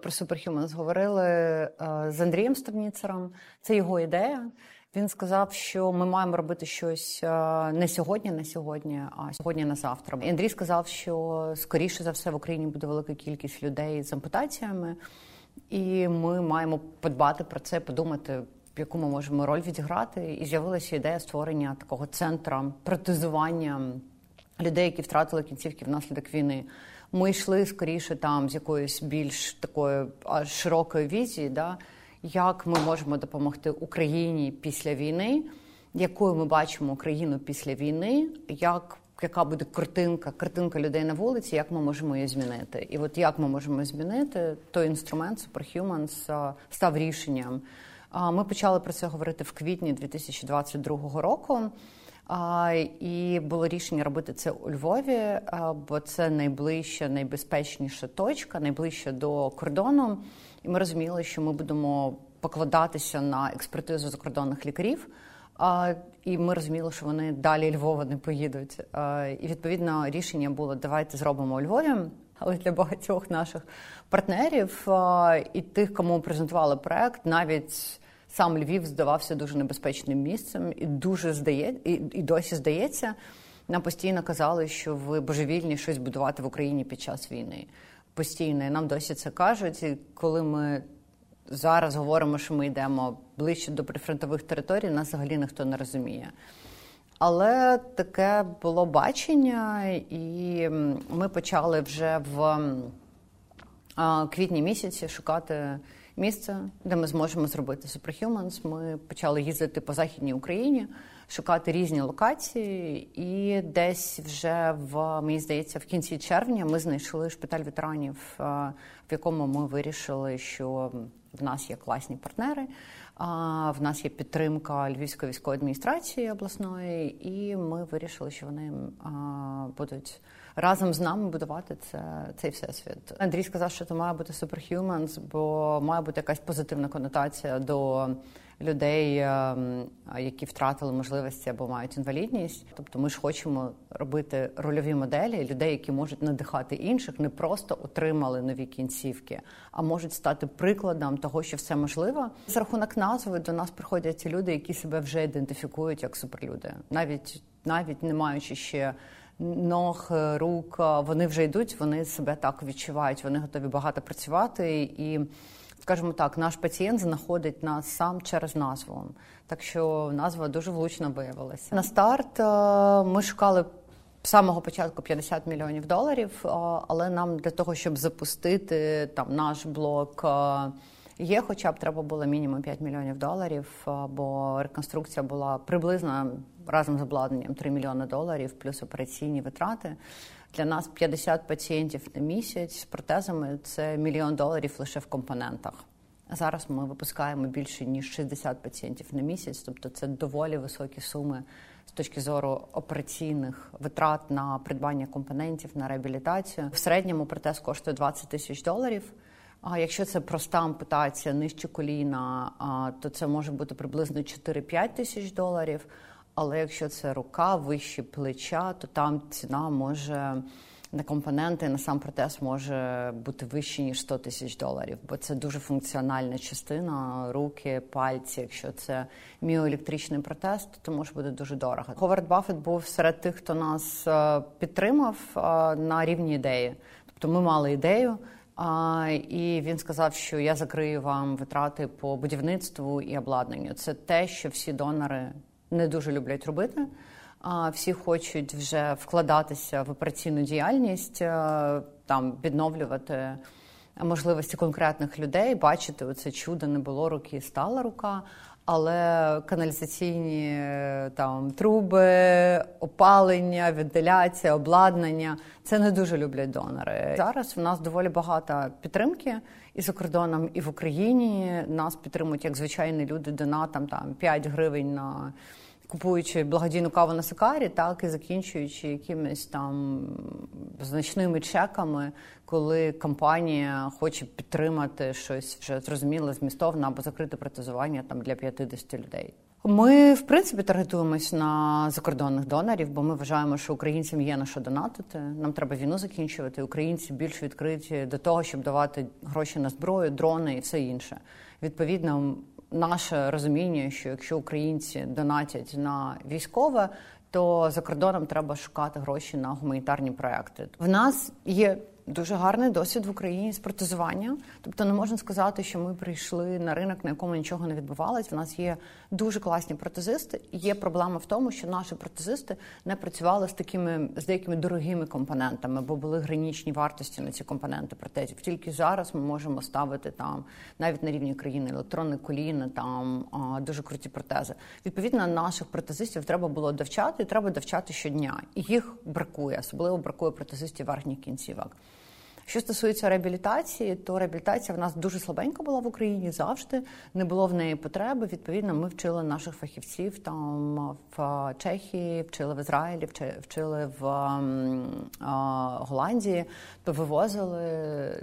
Про Superhumans говорили е, з Андрієм Ставніцером. Це його ідея. Він сказав, що ми маємо робити щось е, не сьогодні, на сьогодні, а сьогодні на завтра. І Андрій сказав, що скоріше за все в Україні буде велика кількість людей з ампутаціями, і ми маємо подбати про це, подумати, яку ми можемо роль відіграти. І з'явилася ідея створення такого центру протезування людей, які втратили кінцівки внаслідок війни. Ми йшли скоріше там з якоїсь більш такої широкої візії, да, як ми можемо допомогти Україні після війни, якою ми бачимо Україну після війни, як яка буде картинка, картинка людей на вулиці, як ми можемо її змінити? І от як ми можемо змінити той інструмент Superhumans став рішенням. Ми почали про це говорити в квітні 2022 року. І було рішення робити це у Львові, бо це найближча, найбезпечніша точка, найближча до кордону. І ми розуміли, що ми будемо покладатися на експертизу закордонних лікарів. І ми розуміли, що вони далі Львова не поїдуть. І відповідно рішення було: давайте зробимо у Львові. Але для багатьох наших партнерів і тих, кому презентували проект, навіть сам Львів здавався дуже небезпечним місцем, і дуже здає, і, і досі здається. Нам постійно казали, що ви божевільні щось будувати в Україні під час війни. Постійно і нам досі це кажуть. І коли ми зараз говоримо, що ми йдемо ближче до прифронтових територій, нас взагалі ніхто не розуміє. Але таке було бачення, і ми почали вже в квітні місяці шукати місце, де ми зможемо зробити Superhumans. Ми почали їздити по західній Україні, шукати різні локації, і десь вже в мені здається, в кінці червня ми знайшли шпиталь ветеранів, в якому ми вирішили, що в нас є класні партнери. А В нас є підтримка Львівської військової адміністрації обласної, і ми вирішили, що вони будуть разом з нами будувати це цей всесвіт. Андрій сказав, що це має бути Superhumans, бо має бути якась позитивна конотація до людей, ем, які втратили можливості або мають інвалідність. Тобто, ми ж хочемо робити рольові моделі людей, які можуть надихати інших, не просто отримали нові кінцівки, а можуть стати прикладом того, що все можливо. За рахунок назви до нас приходять ці люди, які себе вже ідентифікують як суперлюди, навіть навіть не маючи ще ног, рук, вони вже йдуть, вони себе так відчувають, вони готові багато працювати і. Скажімо так, наш пацієнт знаходить нас сам через назву, так що назва дуже влучно виявилася. На старт е, ми шукали з самого початку 50 мільйонів доларів, е, але нам для того, щоб запустити там наш блок. Е, є, хоча б треба було мінімум 5 мільйонів доларів, бо реконструкція була приблизно разом з обладнанням 3 мільйони доларів, плюс операційні витрати. Для нас 50 пацієнтів на місяць з протезами це мільйон доларів лише в компонентах. Зараз ми випускаємо більше ніж 60 пацієнтів на місяць, тобто це доволі високі суми з точки зору операційних витрат на придбання компонентів на реабілітацію. В середньому протез коштує 20 тисяч доларів. А якщо це проста ампутація нижче коліна, то це може бути приблизно 4-5 тисяч доларів. Але якщо це рука вище плеча, то там ціна може на компоненти на сам протез може бути вище ніж 100 тисяч доларів, бо це дуже функціональна частина руки, пальці. Якщо це міоелектричний протез, то може бути дуже дорого. Говард Баффет був серед тих, хто нас е, підтримав е, на рівні ідеї. Тобто ми мали ідею. І він сказав, що я закрию вам витрати по будівництву і обладнанню. Це те, що всі донори не дуже люблять робити. А всі хочуть вже вкладатися в операційну діяльність, е, там відновлювати можливості конкретних людей, бачити оце чудо не було руки, стала рука. Але каналізаційні е, там труби, опалення, вентиляція, обладнання це не дуже люблять донори. Зараз в нас доволі багато підтримки і за кордоном, і в Україні нас підтримують як звичайні люди донатом там 5 гривень на купуючи благодійну каву на Сакарі, так і закінчуючи якимись там значними чеками, коли компанія хоче підтримати щось вже зрозуміле, змістовне або закрите протезування там для 50 людей. Ми в принципі таргетуємось на закордонних донорів, бо ми вважаємо, що українцям є на що донатити. Нам треба війну закінчувати. Українці більш відкриті до того, щоб давати гроші на зброю, дрони і все інше. Відповідно, наше розуміння, що якщо українці донатять на військове, то за кордоном треба шукати гроші на гуманітарні проекти. В нас є дуже гарний досвід в Україні з протезування. Тобто не можна сказати, що ми прийшли на ринок, на якому нічого не відбувалось. В нас є дуже класні протезисти. Є проблема в тому, що наші протезисти не працювали з такими з деякими дорогими компонентами, бо були гранічні вартості на ці компоненти протезів. Тільки зараз ми можемо ставити там навіть на рівні країни електронне коліна, там дуже круті протези. Відповідно, наших протезистів треба було довчати, і треба довчати щодня. І їх бракує, особливо бракує протезистів верхніх кінцівок. Що стосується реабілітації, то реабілітація в нас дуже слабенька була в Україні завжди. Не було в неї потреби. Відповідно, ми вчили наших фахівців там в Чехії, вчили в Ізраїлі, вчили в Голландії, то вивозили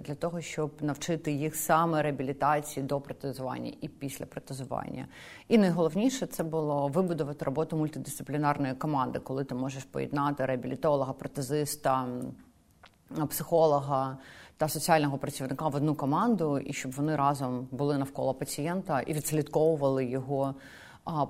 для того, щоб навчити їх саме реабілітації до протезування і після протезування. І найголовніше це було вибудувати роботу мультидисциплінарної команди, коли ти можеш поєднати реабілітолога, протезиста психолога та соціального працівника в одну команду, і щоб вони разом були навколо пацієнта і відслідковували його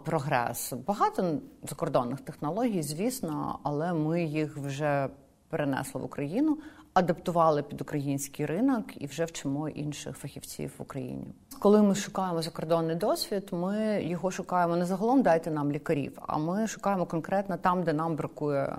прогрес. Багато закордонних технологій, звісно, але ми їх вже перенесли в Україну, адаптували під український ринок і вже вчимо інших фахівців в Україні. Коли ми шукаємо закордонний досвід, ми його шукаємо не загалом дайте нам лікарів, а ми шукаємо конкретно там, де нам бракує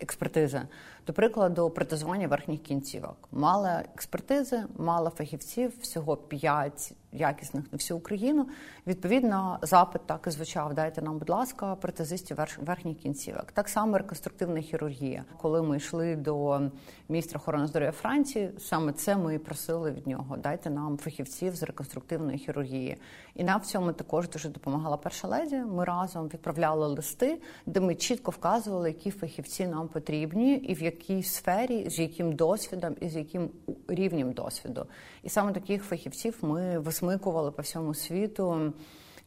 експертизи. До прикладу, протезування верхніх кінцівок. Мало експертизи, мало фахівців, всього п'ять якісних на всю Україну. Відповідно, запит так і звучав: дайте нам, будь ласка, протезистів верхніх кінцівок. Так само реконструктивна хірургія. Коли ми йшли до міністра охорони здоров'я Франції, саме це ми і просили від нього. Дайте нам фахівців з реконструктивної хірургії. І нам в цьому також дуже допомагала перша леді. Ми разом відправляли листи, де ми чітко вказували, які фахівці нам потрібні, і в якій сфері, з яким досвідом і з яким рівнем досвіду. І саме таких фахівців ми висмикували по всьому світу.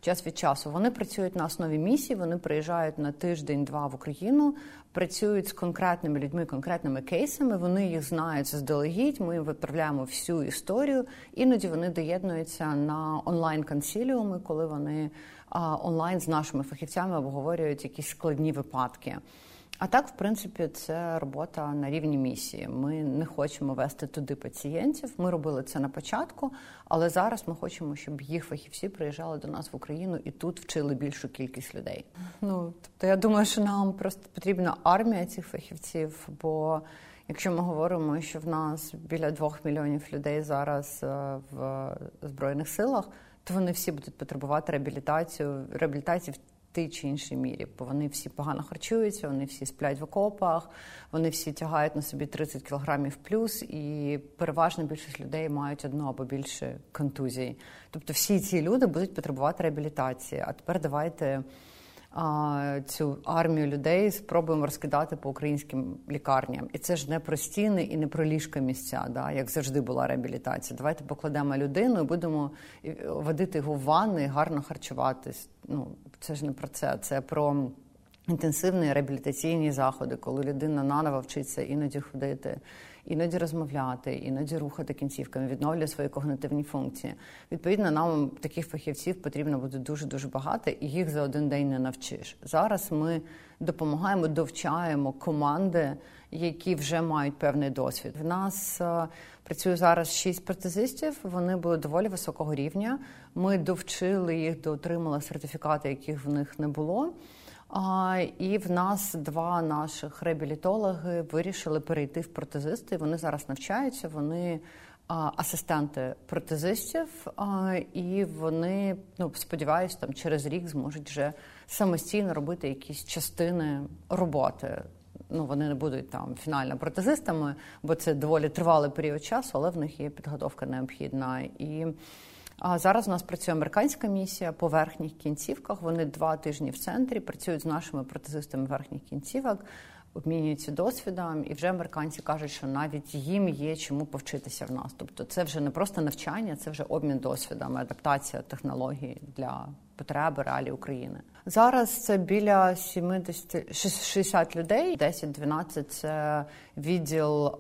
Час від часу вони працюють на основі місії. Вони приїжджають на тиждень-два в Україну, працюють з конкретними людьми, конкретними кейсами. Вони їх знають заздалегідь. Ми їм відправляємо всю історію. Іноді вони доєднуються на онлайн консіліуми, коли вони онлайн з нашими фахівцями обговорюють якісь складні випадки. А так, в принципі, це робота на рівні місії. Ми не хочемо вести туди пацієнтів. Ми робили це на початку, але зараз ми хочемо, щоб їх фахівці приїжджали до нас в Україну і тут вчили більшу кількість людей. Ну тобто, я думаю, що нам просто потрібна армія цих фахівців. Бо якщо ми говоримо, що в нас біля двох мільйонів людей зараз е, в збройних силах, то вони всі будуть потребувати реабілітацію реабілітації тій чи іншій мірі, бо вони всі погано харчуються, вони всі сплять в окопах, вони всі тягають на собі 30 кілограмів плюс, і переважна більшість людей мають одну або більше контузій. Тобто всі ці люди будуть потребувати реабілітації. А тепер давайте цю армію людей спробуємо розкидати по українським лікарням. І це ж не про стіни і не про ліжка місця, да, як завжди була реабілітація. Давайте покладемо людину і будемо водити його в ванни гарно харчуватись. Ну це ж не про це, це про інтенсивні реабілітаційні заходи, коли людина наново вчиться іноді ходити, іноді розмовляти, іноді рухати кінцівками, відновлює свої когнитивні функції. Відповідно, нам таких фахівців потрібно буде дуже дуже багато, і їх за один день не навчиш. Зараз ми допомагаємо, довчаємо команди, які вже мають певний досвід. В нас е, працює зараз шість протезистів. Вони були доволі високого рівня. Ми довчили їх, доотримали сертифікати, яких в них не було. І в нас два наших реабілітологи вирішили перейти в протезисти. Вони зараз навчаються. Вони асистенти протезистів, і вони ну сподіваюся, там через рік зможуть вже самостійно робити якісь частини роботи. Ну, вони не будуть там фінально протезистами, бо це доволі тривалий період часу, але в них є підготовка необхідна і. А зараз у нас працює американська місія по верхніх кінцівках. Вони два тижні в центрі працюють з нашими протезистами верхніх кінцівок. обмінюються досвідом, і вже американці кажуть, що навіть їм є чому повчитися в нас. Тобто, це вже не просто навчання, це вже обмін досвідом, адаптація технологій для потреби реалій України. Зараз це біля 70, 60 людей, 10-12 – це відділ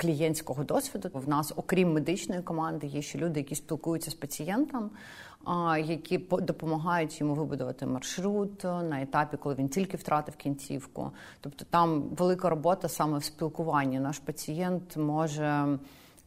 клієнтського досвіду. В нас, окрім медичної команди, є ще люди, які спілкуються з пацієнтом, які допомагають йому вибудувати маршрут на етапі, коли він тільки втратив кінцівку. Тобто там велика робота саме в спілкуванні. Наш пацієнт може.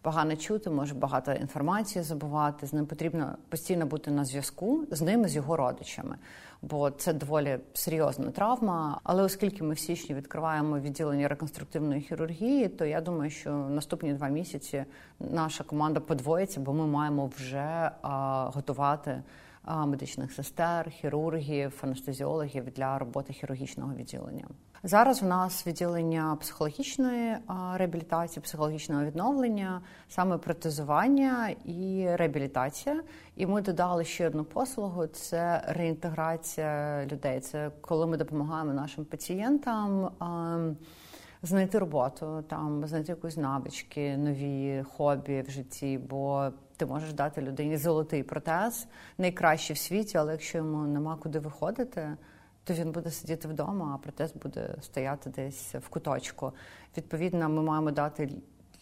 Погано чути, може багато інформації забувати. З ним потрібно постійно бути на зв'язку з ними, з його родичами бо це доволі серйозна травма. Але оскільки ми в січні відкриваємо відділення реконструктивної хірургії, то я думаю, що наступні два місяці наша команда подвоїться, бо ми маємо вже готувати медичних сестер, хірургів, анестезіологів для роботи хірургічного відділення. Зараз в нас відділення психологічної реабілітації, психологічного відновлення, саме протезування і реабілітація. І ми додали ще одну послугу: це реінтеграція людей. Це коли ми допомагаємо нашим пацієнтам. Знайти роботу, там знайти якусь навички, нові хобі в житті, бо ти можеш дати людині золотий протез, найкращий в світі, але якщо йому нема куди виходити, то він буде сидіти вдома, а протез буде стояти десь в куточку. Відповідно, ми маємо дати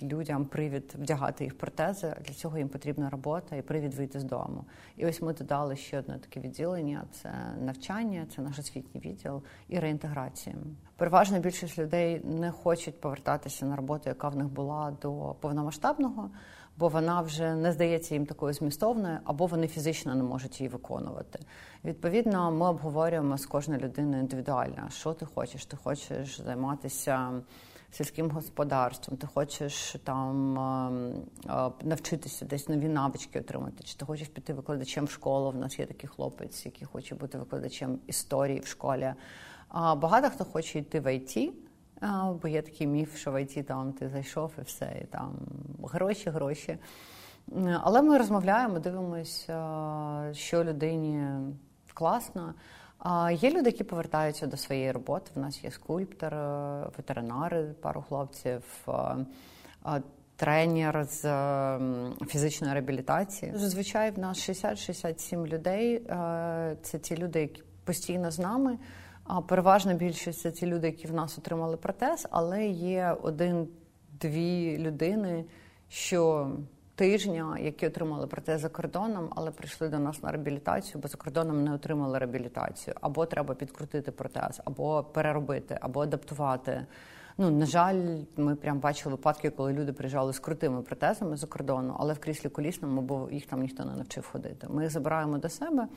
людям привід вдягати їх протези. Для цього їм потрібна робота і привід вийти з дому. І ось ми додали ще одне таке відділення: це навчання, це наш освітній відділ і реінтеграція. Переважна більшість людей не хочуть повертатися на роботу, яка в них була до повномасштабного бо вона вже не здається їм такою змістовною, або вони фізично не можуть її виконувати. Відповідно, ми обговорюємо з кожною людиною індивідуально, що ти хочеш. Ти хочеш займатися сільським господарством, ти хочеш там навчитися десь нові навички отримати, чи ти хочеш піти викладачем в школу. В нас є такий хлопець, який хоче бути викладачем історії в школі. А багато хто хоче йти в ІТ, Бо є такий міф, що в ІТ там ти зайшов і все, і там гроші, гроші. Але ми розмовляємо, дивимося, що людині класно. Є люди, які повертаються до своєї роботи. В нас є скульптор, ветеринари, пару хлопців, тренер з фізичної реабілітації. Зазвичай в нас 60-67 людей. Це ті люди, які постійно з нами. А переважна більшість це ті люди, які в нас отримали протез, але є один-дві людини, що тижня, які отримали протез за кордоном, але прийшли до нас на реабілітацію, бо за кордоном не отримали реабілітацію. Або треба підкрутити протез, або переробити, або адаптувати. Ну, на жаль, ми прям бачили випадки, коли люди приїжджали з крутими протезами за кордону, але в кріслі колісному, бо їх там ніхто не навчив ходити. Ми їх забираємо до себе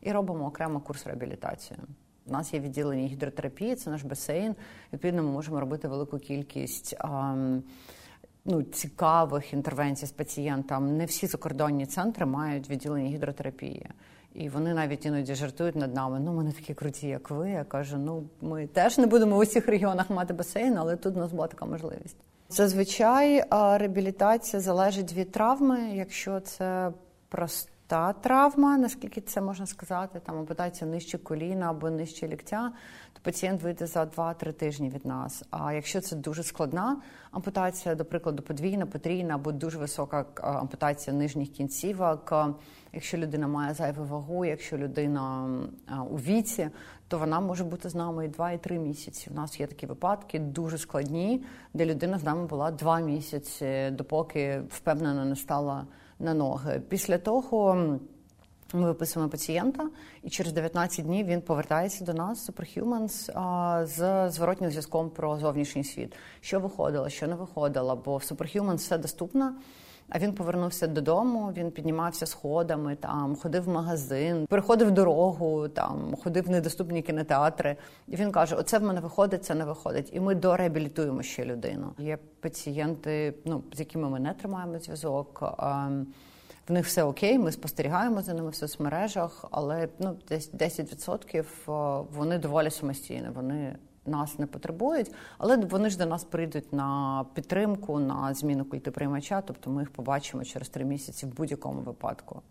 і робимо окремо курс реабілітації. У нас є відділення гідротерапії, це наш басейн. Відповідно, ми можемо робити велику кількість. А, Ну, цікавих інтервенцій з пацієнтом. Не всі закордонні центри мають відділення гідротерапії. І вони навіть іноді жартують над нами. Ну, ми не такі круті, як ви. Я кажу, ну ми теж не будемо в усіх регіонах мати басейн, але тут у нас була така можливість. Зазвичай реабілітація залежить від травми, якщо це просто та травма, наскільки це можна сказати, там ампутація нижче коліна або нижче ліктя, то пацієнт вийде за 2-3 тижні від нас. А якщо це дуже складна ампутація, до прикладу, подвійна, потрійна або дуже висока ампутація нижніх кінцівок, якщо людина має зайву вагу, якщо людина у віці, то вона може бути з нами і 2-3 місяці. У нас є такі випадки дуже складні, де людина з нами була 2 місяці, допоки впевнено не стала на ноги. Після того ми виписуємо пацієнта, і через 19 днів він повертається до нас Superhumans з зворотнім зв'язком про зовнішній світ, що виходило, що не виходило, бо в Superhumans все доступно. А він повернувся додому. Він піднімався сходами, там ходив в магазин, переходив дорогу, там ходив в недоступні кінотеатри. І він каже: Оце в мене виходить, це не виходить. І ми дореабілітуємо ще людину. Є пацієнти, ну з якими ми не тримаємо зв'язок. В них все окей, ми спостерігаємо за ними в соцмережах, але ну десь 10% вони доволі самостійні. Вони нас не потребують, але вони ж до нас прийдуть на підтримку, на зміну культиприймача, тобто ми їх побачимо через три місяці в будь-якому випадку.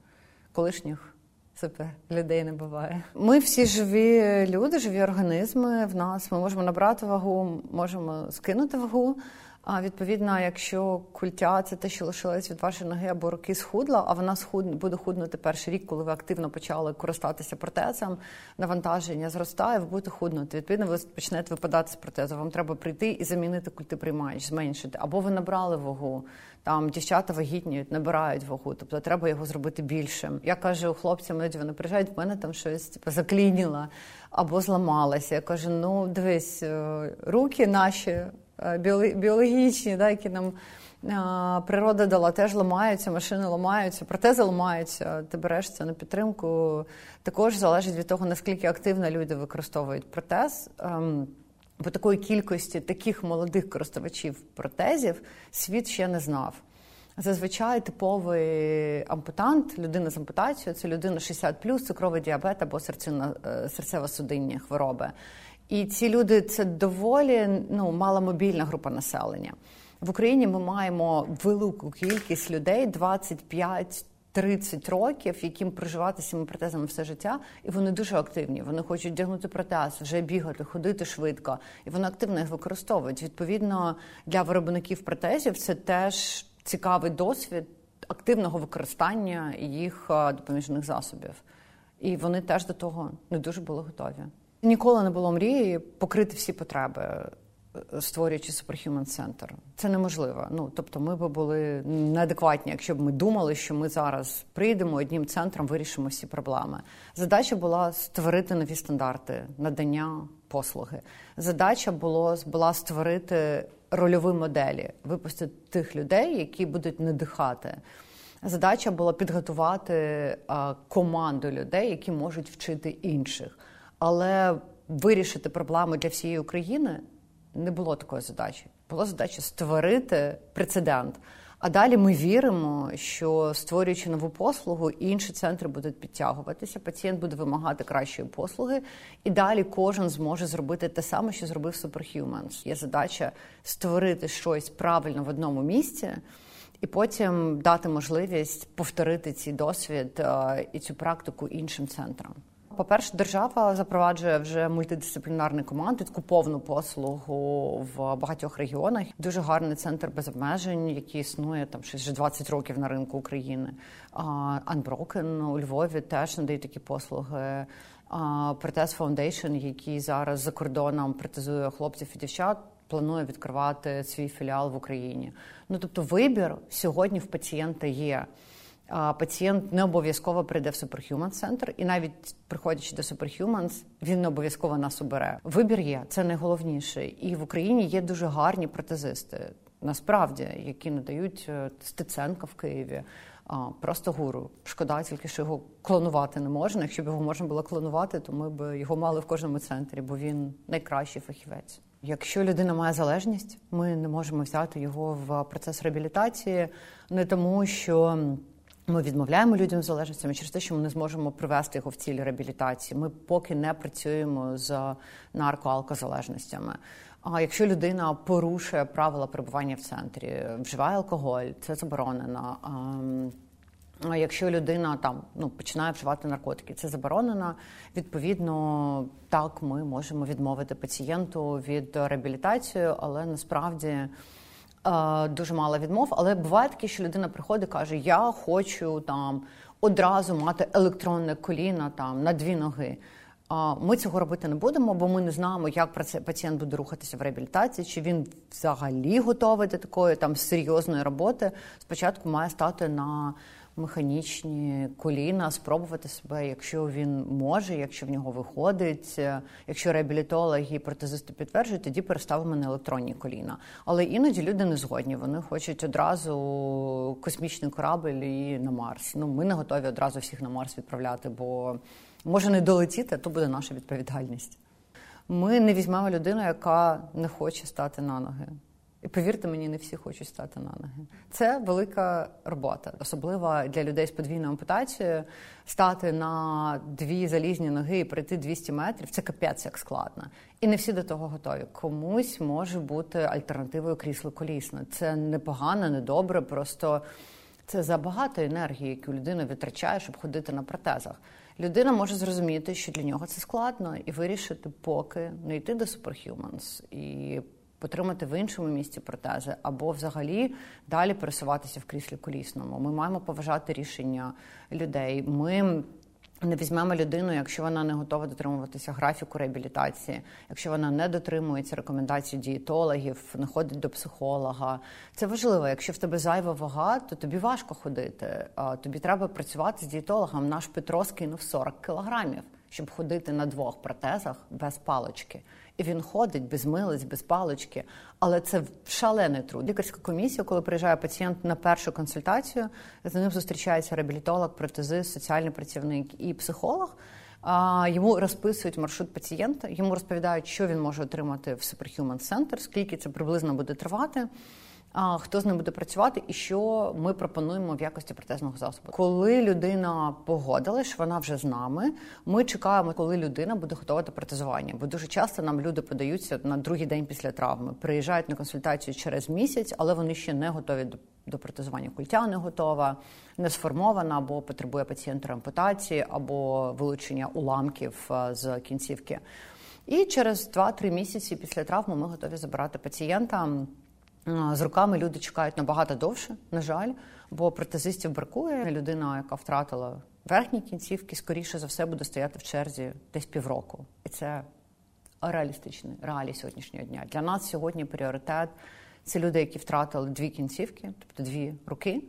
Колишніх Супер, людей не буває. Ми всі живі люди, живі організми в нас. Ми можемо набрати вагу, можемо скинути вагу. А відповідно, якщо культя це те, що лишилось від вашої ноги або руки схудла, а вона схуд буде худнути перший рік, коли ви активно почали користатися протезом, навантаження зростає, ви будете худнути. Відповідно, ви почнете випадати з протезу. Вам треба прийти і замінити культи приймач, зменшити. Або ви набрали вагу. Там дівчата вагітніють, набирають вагу, тобто треба його зробити більшим. Я кажу хлопцям, іноді вони приїжджають, в мене там щось типу, заклініло або зламалося. Я кажу: ну дивись, е, руки наші. Е, біологічні, да, які нам природа дала, теж ламаються, машини ламаються, протези ламаються. Ти береш це на підтримку. Також залежить від того, наскільки активно люди використовують протез. Ем, бо такої кількості таких молодих користувачів протезів світ ще не знав. Зазвичай типовий ампутант, людина з ампутацією це людина 60 цукровий діабет або е, серцево-судинні хвороби. І ці люди це доволі ну, маломобільна група населення. В Україні ми маємо велику кількість людей 25 30 років, яким проживати цими протезами все життя, і вони дуже активні. Вони хочуть вдягнути протез, вже бігати, ходити швидко, і вони активно їх використовують. Відповідно, для виробників протезів це теж цікавий досвід активного використання їх допоміжних засобів. І вони теж до того не дуже були готові. Ніколи не було мрії покрити всі потреби, е, створюючи Superhuman Center. Це неможливо. Ну тобто, ми б були неадекватні, якщо б ми думали, що ми зараз прийдемо одним центром, вирішимо всі проблеми. Задача була створити нові стандарти надання послуги. Задача було була створити рольові моделі, випустити тих людей, які будуть надихати. Задача була підготувати а, команду людей, які можуть вчити інших. Але вирішити проблеми для всієї України не було такої задачі. Була задача створити прецедент. А далі ми віримо, що створюючи нову послугу, інші центри будуть підтягуватися. Пацієнт буде вимагати кращої послуги, і далі кожен зможе зробити те саме, що зробив Superhumans. Є задача створити щось правильно в одному місці. І потім дати можливість повторити цей досвід е, і цю практику іншим центрам. По-перше, держава запроваджує вже мультидисциплінарний команд, таку повну послугу в багатьох регіонах. Дуже гарний центр без обмежень, який існує там вже 20 років на ринку України. Unbroken у Львові теж надають такі послуги. Протез Foundation, який зараз за кордоном протезує хлопців і дівчат. Планує відкривати свій філіал в Україні. Ну тобто, вибір сьогодні в пацієнта є пацієнт не обов'язково прийде в Superhuman Center, і навіть приходячи до Superhumans, він не обов'язково нас обере. Вибір є, це найголовніше. І в Україні є дуже гарні протезисти, насправді, які надають е, Стеценка в Києві. А, Просто гуру. Шкода, тільки що його клонувати не можна. Якщо б його можна було клонувати, то ми б його мали в кожному центрі, бо він найкращий фахівець. Якщо людина має залежність, ми не можемо взяти його в процес реабілітації, не тому, що ми відмовляємо людям з залежностями через те, що ми не зможемо привести його в цілі реабілітації. Ми поки не працюємо з наркоалкозалежностями. А якщо людина порушує правила перебування в центрі, вживає алкоголь, це заборонено. А якщо людина там ну починає вживати наркотики, це заборонено. Відповідно, так ми можемо відмовити пацієнту від реабілітації, але насправді. Е, дуже мало відмов, але буває таке, що людина приходить і каже: Я хочу там одразу мати електронне коліно там на дві ноги. Ми цього робити не будемо, бо ми не знаємо, як пацієнт буде рухатися в реабілітації, чи він взагалі готовий до такої там серйозної роботи. Спочатку має стати на механічні коліна, спробувати себе, якщо він може, якщо в нього виходить. Якщо реабілітологи протезисти підтверджують, тоді переставимо на електронні коліна. Але іноді люди не згодні. Вони хочуть одразу космічний корабль і на Марс. Ну ми не готові одразу всіх на Марс відправляти, бо може не долетіти, то буде наша відповідальність. Ми не візьмемо людину, яка не хоче стати на ноги. І повірте мені, не всі хочуть стати на ноги. Це велика робота, особливо для людей з подвійною ампутацією. Стати на дві залізні ноги і пройти 200 метрів це капець як складно. І не всі до того готові. Комусь може бути альтернативою крісло колісно. Це непогано, не добре, просто. Це забагато енергії, яку людина витрачає, щоб ходити на протезах. Людина може зрозуміти, що для нього це складно, і вирішити, поки не йти до Superhumans і потримати в іншому місці протези, або взагалі далі пересуватися в кріслі колісному. Ми маємо поважати рішення людей. Ми не візьмемо людину, якщо вона не готова дотримуватися графіку реабілітації, якщо вона не дотримується рекомендацій дієтологів, не ходить до психолога. Це важливо. Якщо в тебе зайва вага, то тобі важко ходити. Тобі треба працювати з дієтологом. Наш Петро скинув 40 кілограмів, щоб ходити на двох протезах без палочки і він ходить без милиць, без палички. Але це шалений труд. Лікарська комісія, коли приїжджає пацієнт на першу консультацію, з ним зустрічається реабілітолог, протезист, соціальний працівник і психолог. Йому розписують маршрут пацієнта, йому розповідають, що він може отримати в Superhuman Center, скільки це приблизно буде тривати хто з ним буде працювати, і що ми пропонуємо в якості протезного засобу. Коли людина погодилась, вона вже з нами. Ми чекаємо, коли людина буде готова до протезування. Бо дуже часто нам люди подаються на другий день після травми, приїжджають на консультацію через місяць, але вони ще не готові до. До протезування культя не готова, не сформована, або потребує пацієнта ампутації, або вилучення уламків з кінцівки. І через 2-3 місяці після травми ми готові забирати пацієнта. З руками люди чекають набагато довше, на жаль, бо протезистів бракує. Людина, яка втратила верхні кінцівки, скоріше за все буде стояти в черзі десь півроку. І це реалістичний реалій сьогоднішнього дня. Для нас сьогодні пріоритет це люди, які втратили дві кінцівки, тобто дві руки,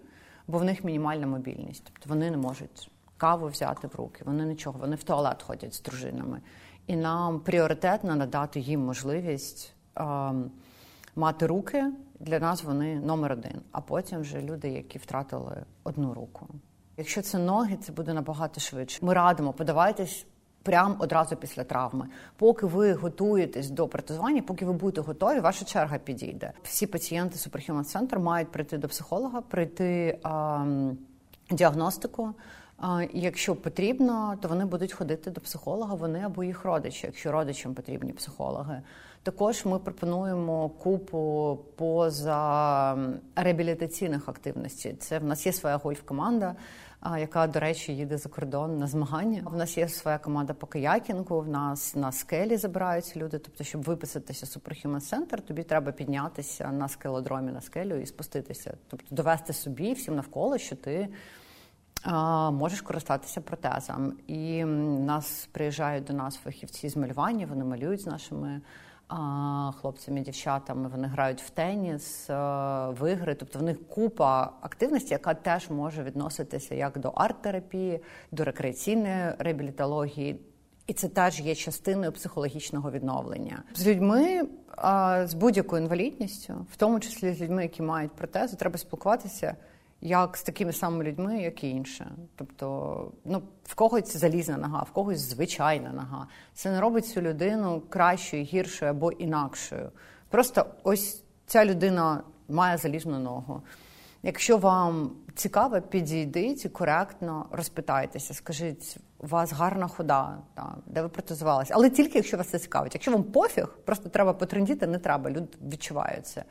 бо в них мінімальна мобільність. Тобто вони не можуть каву взяти в руки, вони нічого, вони в туалет ходять з дружинами. І нам пріоритетно надати їм можливість. Ем, мати руки для нас вони номер один. А потім вже люди, які втратили одну руку. Якщо це ноги, це буде набагато швидше. Ми радимо, подавайтесь прямо одразу після травми. Поки ви готуєтесь до протезування, поки ви будете готові, ваша черга підійде. Всі пацієнти Superhuman Center мають прийти до психолога, прийти а, діагностику. Якщо потрібно, то вони будуть ходити до психолога, вони або їх родичі, якщо родичам потрібні психологи. Також ми пропонуємо купу поза реабілітаційних активностей. Це в нас є своя гольф-команда, яка, до речі, їде за кордон на змагання. В нас є своя команда по каякінгу. В нас на скелі забираються люди. Тобто, щоб виписатися в Superhuman Center, тобі треба піднятися на скелодромі на скелю і спуститися. Тобто довести собі всім навколо, що ти. Можеш користатися протезом, і нас приїжджають до нас фахівці з малювання. Вони малюють з нашими хлопцями, дівчатами. Вони грають в теніс, е, в ігри. Тобто в них купа активності, яка теж може відноситися як до арт-терапії, до рекреаційної реабілітології. І це теж є частиною психологічного відновлення з людьми з будь-якою інвалідністю, в тому числі з людьми, які мають протези, треба спілкуватися як з такими самими людьми, як і інше. Тобто, ну в когось залізна нога, в когось звичайна нога. Це не робить цю людину кращою, гіршою або інакшою. Просто ось ця людина має залізну ногу. Якщо вам цікаво, підійдіть і коректно розпитайтеся, скажіть, у вас гарна хода, та, де ви протезувалися. Але тільки якщо вас це цікавить. Якщо вам пофіг, просто треба потрендіти, не треба, люди відчувають це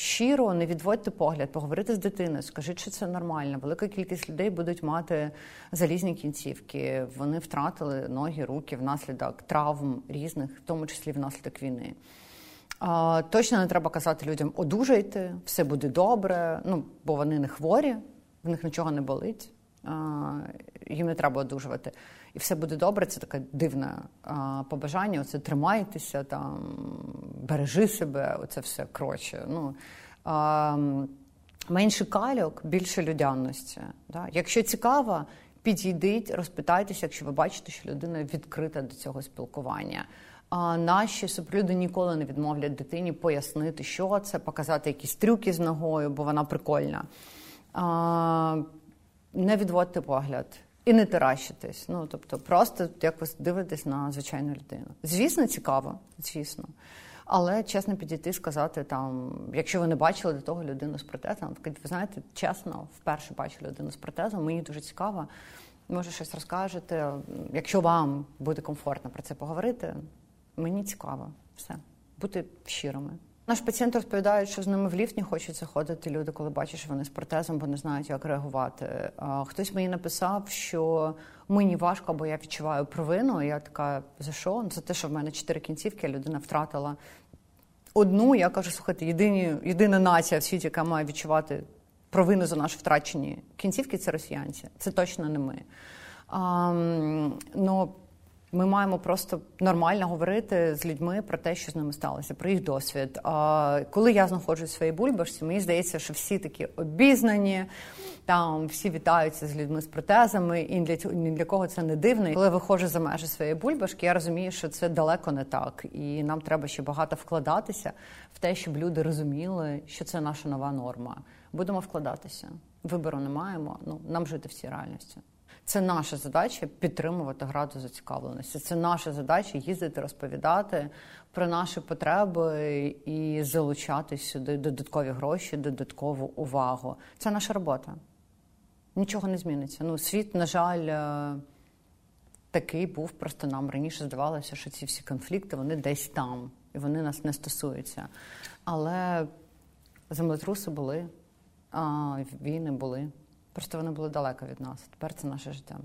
щиро не відводьте погляд, поговорити з дитиною, скажіть, що це нормально. Велика кількість людей будуть мати залізні кінцівки. Вони втратили ноги, руки внаслідок травм різних, в тому числі внаслідок війни. Точно не треба казати людям одужайте, все буде добре. Ну бо вони не хворі, в них нічого не болить. Їм не треба одужувати і все буде добре. Це таке дивне побажання. Оце тримайтеся, там бережи себе, оце все коротше. Ну, а, менше кальок, більше людяності. Да? Якщо цікаво, підійдіть, розпитайтеся, якщо ви бачите, що людина відкрита до цього спілкування. А наші суперлюди ніколи не відмовлять дитині пояснити, що це, показати якісь трюки з ногою, бо вона прикольна. А, Не відводьте погляд. І не таращитись. Ну тобто, просто якось дивитись на звичайну людину. Звісно, цікаво, звісно. Але чесно підійти сказати там, якщо ви не бачили до того людину з протезом, ви знаєте, чесно, вперше бачу людину з протезом, мені дуже цікаво. Може, щось розкажете. Якщо вам буде комфортно про це поговорити, мені цікаво все, бути щирими. Наші пацієнти розповідають, що з ними в ліфт не хочуть заходити люди, коли бачать, що вони з протезом, бо не знають, як реагувати. Хтось мені написав, що мені важко, бо я відчуваю провину. Я така за що? За те, що в мене чотири кінцівки, людина втратила одну. Я кажу, слухайте, єдині, єдина нація в світі, яка має відчувати провину за наші втрачені кінцівки, це росіянці. Це точно не ми. Ну, ми маємо просто нормально говорити з людьми про те, що з ними сталося, про їх досвід. А коли я знаходжусь в своїй бульбашці, мені здається, що всі такі обізнані, там всі вітаються з людьми з протезами, і для цього ні для кого це не дивно. Коли виходжу за межі своєї бульбашки, я розумію, що це далеко не так, і нам треба ще багато вкладатися в те, щоб люди розуміли, що це наша нова норма. Будемо вкладатися. Вибору не маємо. Ну нам жити в цій реальності. Це наша задача підтримувати граду зацікавленості. Це наша задача їздити, розповідати про наші потреби і залучати сюди додаткові гроші, додаткову увагу. Це наша робота. Нічого не зміниться. Ну, світ, на жаль, е, такий був. Просто нам раніше здавалося, що ці всі конфлікти вони десь там, і вони нас не стосуються. Але землетруси були, а війни були. Просто вони були далеко від нас. Тепер це наше життя.